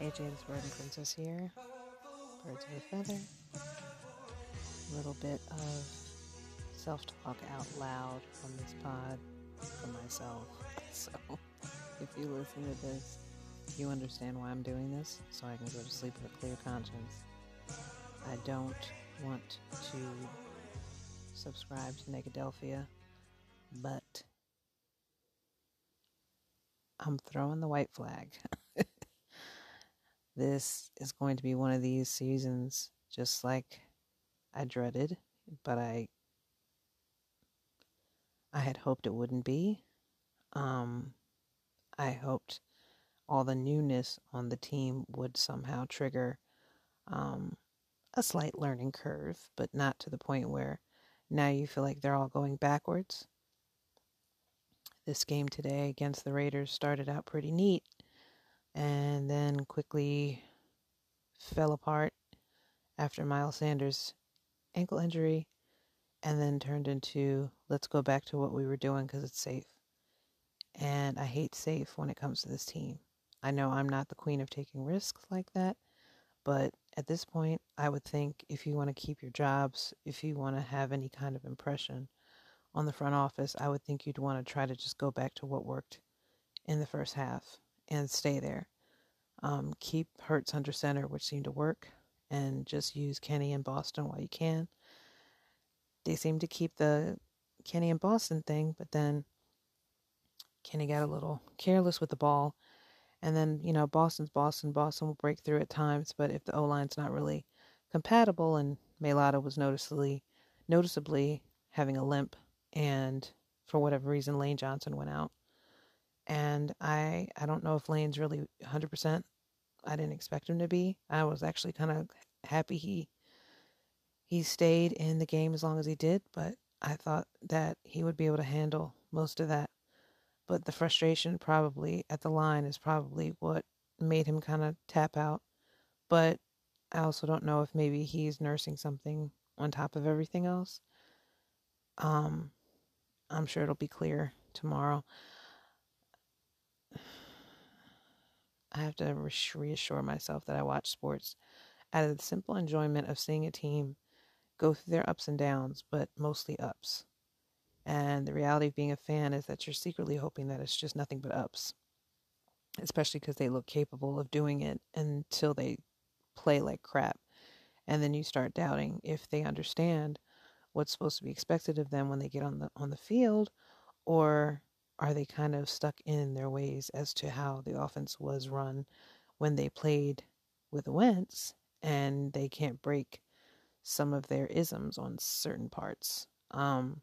AJ the Suburban Princess here. Birds of a feather. A little bit of self talk out loud on this pod for myself. So if you listen to this, you understand why I'm doing this, so I can go to sleep with a clear conscience. I don't want to subscribe to Negadelphia, but I'm throwing the white flag. this is going to be one of these seasons, just like I dreaded, but I I had hoped it wouldn't be. Um, I hoped all the newness on the team would somehow trigger um, a slight learning curve, but not to the point where now you feel like they're all going backwards. This game today against the Raiders started out pretty neat and then quickly fell apart after Miles Sanders' ankle injury and then turned into let's go back to what we were doing because it's safe. And I hate safe when it comes to this team. I know I'm not the queen of taking risks like that, but at this point, I would think if you want to keep your jobs, if you want to have any kind of impression on the front office, I would think you'd want to try to just go back to what worked in the first half and stay there. Um, keep Hurts under center, which seemed to work, and just use Kenny and Boston while you can. They seem to keep the Kenny and Boston thing, but then Kenny got a little careless with the ball and then, you know, Boston's Boston. Boston will break through at times, but if the O line's not really compatible, and Mailata was noticeably, noticeably having a limp, and for whatever reason, Lane Johnson went out. And I, I don't know if Lane's really 100%. I didn't expect him to be. I was actually kind of happy he he stayed in the game as long as he did, but I thought that he would be able to handle most of that but the frustration probably at the line is probably what made him kind of tap out. But I also don't know if maybe he's nursing something on top of everything else. Um, I'm sure it'll be clear tomorrow. I have to reassure myself that I watch sports out of the simple enjoyment of seeing a team go through their ups and downs, but mostly ups. And the reality of being a fan is that you're secretly hoping that it's just nothing but ups, especially because they look capable of doing it until they play like crap. And then you start doubting if they understand what's supposed to be expected of them when they get on the on the field or are they kind of stuck in their ways as to how the offense was run when they played with Wentz and they can't break some of their isms on certain parts. Um,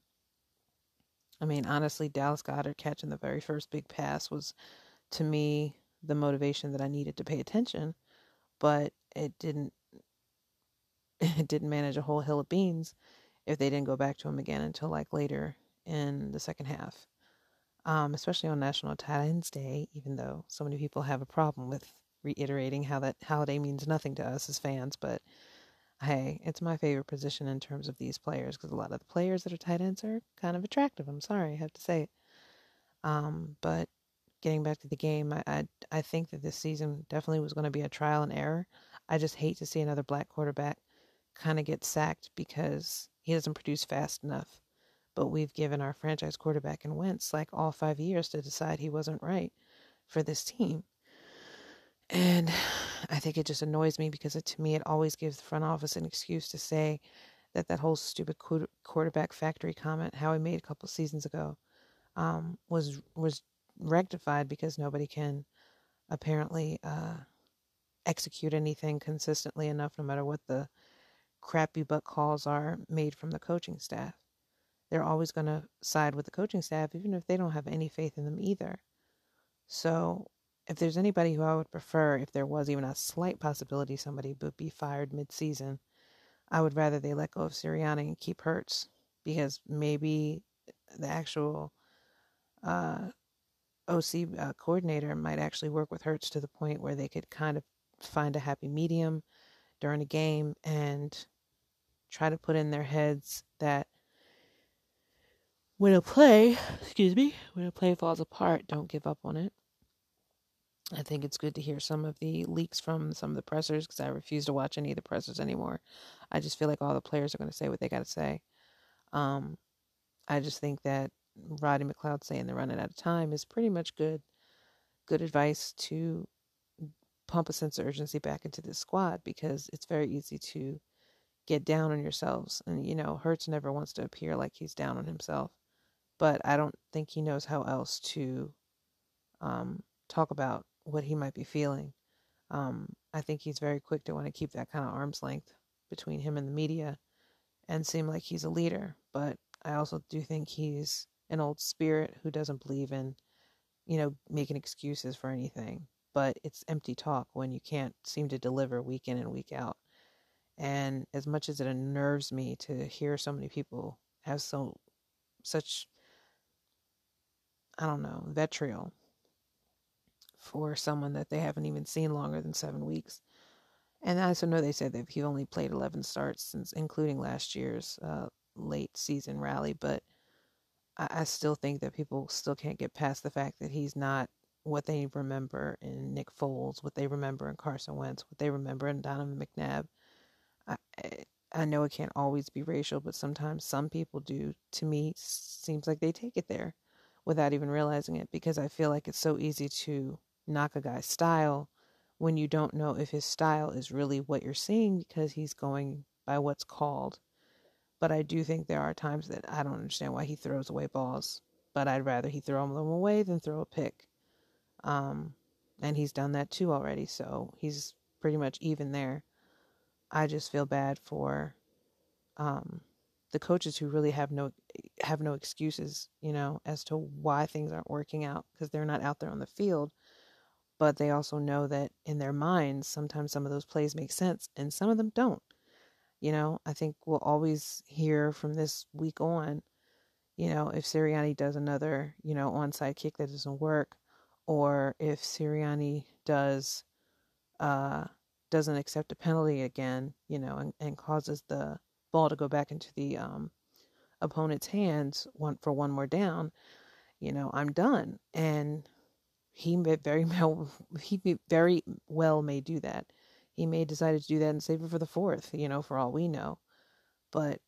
I mean, honestly, Dallas Goedert catching the very first big pass was, to me, the motivation that I needed to pay attention, but it didn't. It didn't manage a whole hill of beans if they didn't go back to him again until like later in the second half. Um, especially on National Tight Day, even though so many people have a problem with reiterating how that holiday means nothing to us as fans, but hey, it's my favorite position in terms of these players because a lot of the players that are tight ends are kind of attractive. I'm sorry, I have to say it. Um, but getting back to the game, I, I, I think that this season definitely was going to be a trial and error. I just hate to see another black quarterback kind of get sacked because he doesn't produce fast enough. But we've given our franchise quarterback and Wentz like all five years to decide he wasn't right for this team. And I think it just annoys me because it, to me, it always gives the front office an excuse to say that that whole stupid quarterback factory comment, how he made a couple seasons ago, um, was was rectified because nobody can apparently uh, execute anything consistently enough, no matter what the crappy butt calls are made from the coaching staff. They're always going to side with the coaching staff, even if they don't have any faith in them either. So if there's anybody who I would prefer, if there was even a slight possibility somebody would be fired mid-season, I would rather they let go of Sirianni and keep Hurts because maybe the actual uh, OC uh, coordinator might actually work with Hurts to the point where they could kind of find a happy medium during a game and try to put in their heads that when a play, excuse me, when a play falls apart, don't give up on it I think it's good to hear some of the leaks from some of the pressers because I refuse to watch any of the pressers anymore. I just feel like all the players are going to say what they got to say. Um, I just think that Rodney McLeod saying they're running out of time is pretty much good, good advice to pump a sense of urgency back into this squad because it's very easy to get down on yourselves. And you know, Hurts never wants to appear like he's down on himself, but I don't think he knows how else to um, talk about what he might be feeling. Um, I think he's very quick to want to keep that kind of arm's length between him and the media and seem like he's a leader. But I also do think he's an old spirit who doesn't believe in, you know, making excuses for anything. But it's empty talk when you can't seem to deliver week in and week out. And as much as it unnerves me to hear so many people have so such I don't know, vitriol for someone that they haven't even seen longer than seven weeks. And I also know they said that he only played 11 starts since, including last year's uh, late season rally. But I, I still think that people still can't get past the fact that he's not what they remember in Nick Foles, what they remember in Carson Wentz, what they remember in Donovan McNabb. I, I know it can't always be racial, but sometimes some people do. To me, seems like they take it there without even realizing it because I feel like it's so easy to knock a guy's style when you don't know if his style is really what you're seeing because he's going by what's called. But I do think there are times that I don't understand why he throws away balls, but I'd rather he throw them away than throw a pick. Um, and he's done that too already, so he's pretty much even there. I just feel bad for um, the coaches who really have no have no excuses, you know, as to why things aren't working out because they're not out there on the field but they also know that in their minds, sometimes some of those plays make sense and some of them don't. You know, I think we'll always hear from this week on, you know, if Sirianni does another, you know, onside kick that doesn't work, or if Sirianni does, uh, doesn't accept a penalty again, you know, and, and causes the ball to go back into the um, opponent's hands one for one more down, you know, I'm done. And he may very well he very well may do that. He may decide to do that and save it for the fourth, you know, for all we know. But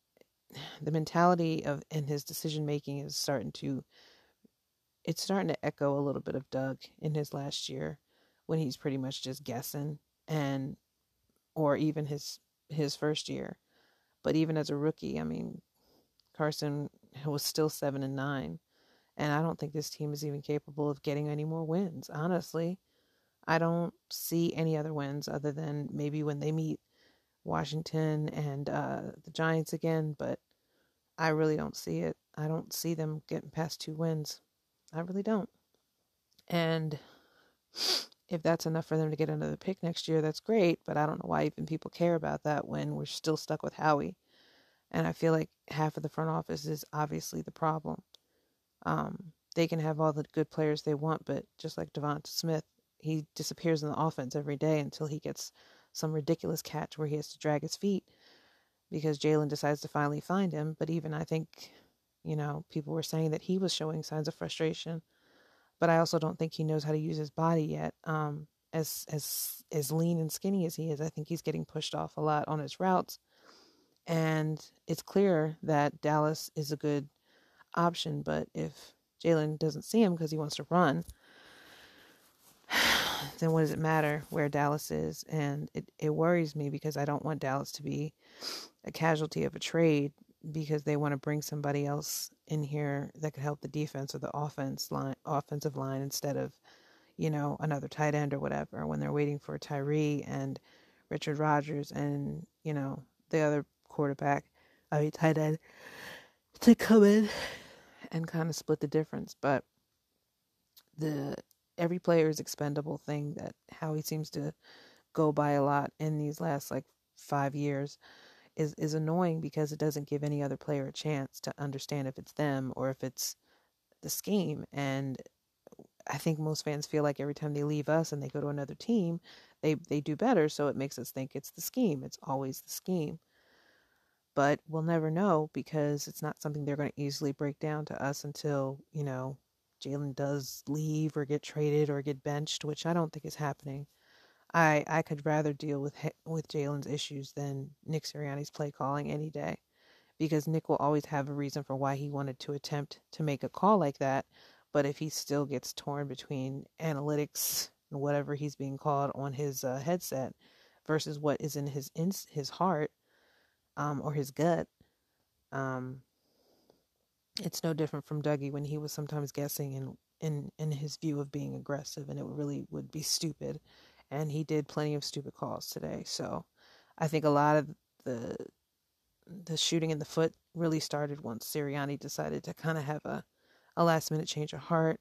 the mentality of and his decision making is starting to it's starting to echo a little bit of Doug in his last year when he's pretty much just guessing and or even his his first year. But even as a rookie, I mean Carson was still 7 and 9 and I don't think this team is even capable of getting any more wins, honestly. I don't see any other wins other than maybe when they meet Washington and uh, the Giants again, but I really don't see it. I don't see them getting past two wins. I really don't. And if that's enough for them to get another pick next year, that's great, but I don't know why even people care about that when we're still stuck with Howie. And I feel like half of the front office is obviously the problem. Um, they can have all the good players they want, but just like Devonta Smith, he disappears in the offense every day until he gets some ridiculous catch where he has to drag his feet because Jalen decides to finally find him. But even I think, you know, people were saying that he was showing signs of frustration, but I also don't think he knows how to use his body yet. Um, as as as lean and skinny as he is, I think he's getting pushed off a lot on his routes, and it's clear that Dallas is a good option. But if Jalen doesn't see him because he wants to run, then what does it matter where Dallas is? And it, it worries me because I don't want Dallas to be a casualty of a trade because they want to bring somebody else in here that could help the defense or the offense line offensive line instead of, you know, another tight end or whatever when they're waiting for Tyree and Richard Rodgers and, you know, the other quarterback, I mean tight end to come in and kind of split the difference. But the every player is expendable thing that Howie seems to go by a lot in these last like five years is is annoying because it doesn't give any other player a chance to understand if it's them or if it's the scheme. And I think most fans feel like every time they leave us and they go to another team, they they do better. So it makes us think it's the scheme. It's always the scheme but we'll never know because it's not something they're going to easily break down to us until, you know, Jalen does leave or get traded or get benched, which I don't think is happening. I I could rather deal with with Jalen's issues than Nick Sirianni's play calling any day, because Nick will always have a reason for why he wanted to attempt to make a call like that. But if he still gets torn between analytics and whatever he's being called on his uh, headset versus what is in his in his heart um, or his gut, um, it's no different from Dougie when he was sometimes guessing in in in his view of being aggressive, and it really would be stupid. And he did plenty of stupid calls today. So I think a lot of the the shooting in the foot really started once Sirianni decided to kind of have a a last minute change of heart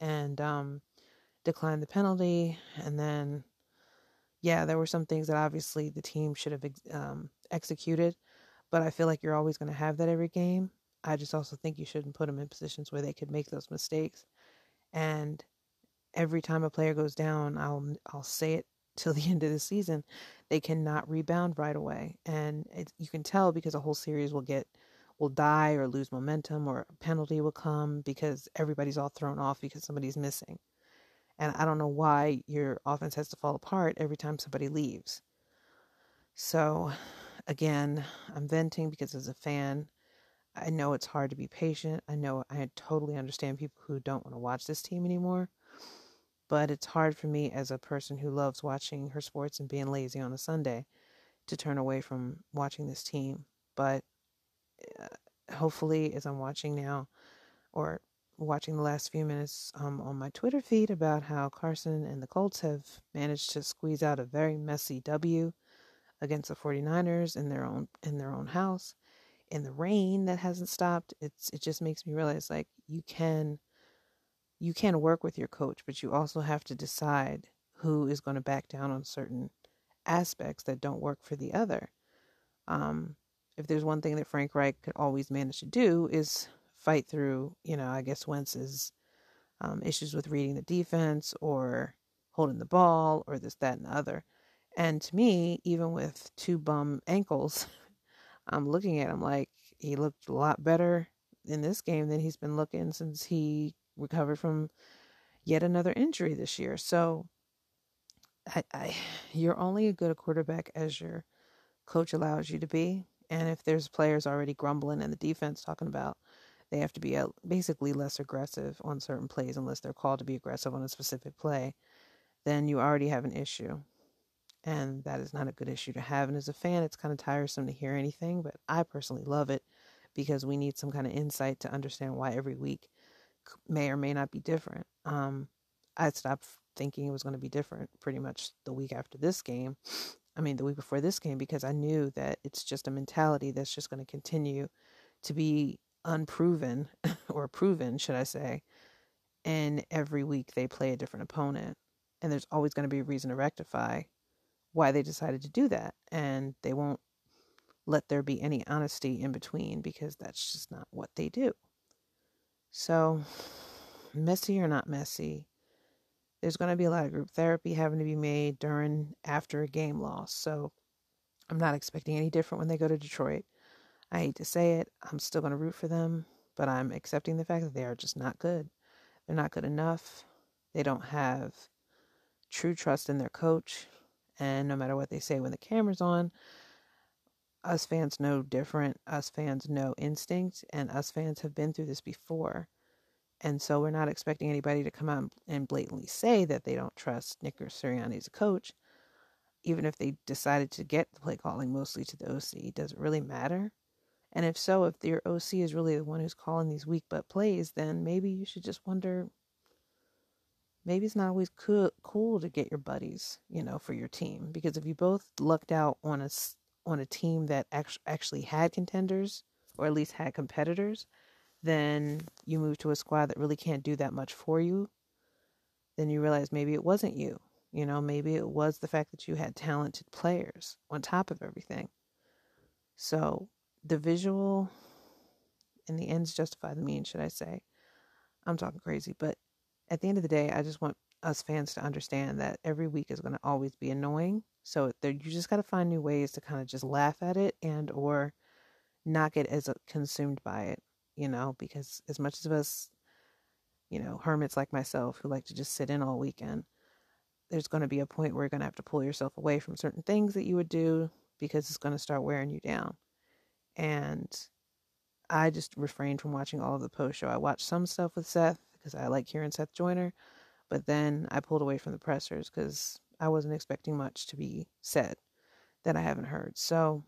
and um, decline the penalty, and then yeah, there were some things that obviously the team should have um, executed, but I feel like you're always going to have that every game. I just also think you shouldn't put them in positions where they could make those mistakes. And every time a player goes down, I'll I'll say it till the end of the season, they cannot rebound right away, and it, you can tell because a whole series will get will die or lose momentum or a penalty will come because everybody's all thrown off because somebody's missing. And I don't know why your offense has to fall apart every time somebody leaves. So, again, I'm venting because as a fan, I know it's hard to be patient. I know I totally understand people who don't want to watch this team anymore. But it's hard for me as a person who loves watching her sports and being lazy on a Sunday to turn away from watching this team. But uh, hopefully, as I'm watching now, or watching the last few minutes um, on my Twitter feed about how Carson and the Colts have managed to squeeze out a very messy W against the 49ers in their own in their own house in the rain that hasn't stopped it's it just makes me realize like you can you can work with your coach but you also have to decide who is going to back down on certain aspects that don't work for the other um, if there's one thing that Frank Reich could always manage to do is fight through, you know, I guess Wentz's um, issues with reading the defense or holding the ball or this, that, and the other. And to me, even with two bum ankles, I'm looking at him like he looked a lot better in this game than he's been looking since he recovered from yet another injury this year. So I, I, you're only as good a quarterback as your coach allows you to be. And if there's players already grumbling in the defense talking about they have to be uh, basically less aggressive on certain plays unless they're called to be aggressive on a specific play, then you already have an issue. And that is not a good issue to have. And as a fan, it's kind of tiresome to hear anything, but I personally love it because we need some kind of insight to understand why every week may or may not be different. Um, I stopped thinking it was going to be different pretty much the week after this game. I mean, the week before this game, because I knew that it's just a mentality that's just going to continue to be unproven or proven, should I say, and every week they play a different opponent. And there's always going to be a reason to rectify why they decided to do that. And they won't let there be any honesty in between because that's just not what they do. So, messy or not messy, there's going to be a lot of group therapy having to be made during, after a game loss. So, I'm not expecting any different when they go to Detroit. I hate to say it, I'm still going to root for them, but I'm accepting the fact that they are just not good. They're not good enough. They don't have true trust in their coach. And no matter what they say when the camera's on, us fans know different. Us fans know instinct, and us fans have been through this before. And so we're not expecting anybody to come out and blatantly say that they don't trust Nick or Sirianni as a coach. Even if they decided to get the play calling mostly to the OC, does it really matter? And if so, if your OC is really the one who's calling these weak butt plays, then maybe you should just wonder maybe it's not always cool, cool to get your buddies, you know, for your team. Because if you both lucked out on a, on a team that actually had contenders or at least had competitors, then you move to a squad that really can't do that much for you. Then you realize maybe it wasn't you. You know, maybe it was the fact that you had talented players on top of everything. So the visual and the ends justify the means, should I say. I'm talking crazy, but at the end of the day, I just want us fans to understand that every week is going to always be annoying. So there, you just got to find new ways to kind of just laugh at it and or not get as uh, consumed by it, you know, because as much as us, you know, hermits like myself who like to just sit in all weekend, there's going to be a point where you're going to have to pull yourself away from certain things that you would do because it's going to start wearing you down. And I just refrained from watching all of the post show. I watched some stuff with Seth because I like hearing Seth Joyner, but then I pulled away from the pressers because I wasn't expecting much to be said that I haven't heard. So,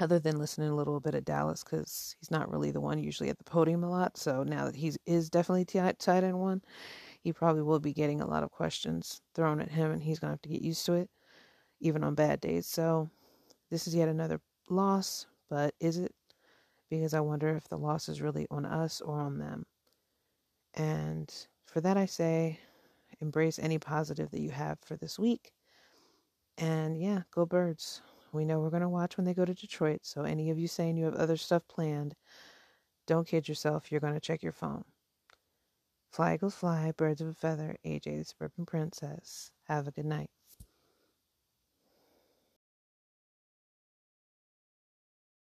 other than listening a little bit of Dallas because he's not really the one usually at the podium a lot. So now that he is definitely tight, tight end one, he probably will be getting a lot of questions thrown at him, and he's gonna have to get used to it, even on bad days. So, this is yet another loss, but is it? Because I wonder if the loss is really on us or on them. And for that, I say, embrace any positive that you have for this week. And yeah, go birds. We know we're going to watch when they go to Detroit. So, any of you saying you have other stuff planned, don't kid yourself. You're going to check your phone. Fly, Eagles, fly, birds of a feather. AJ, the Suburban Princess. Have a good night.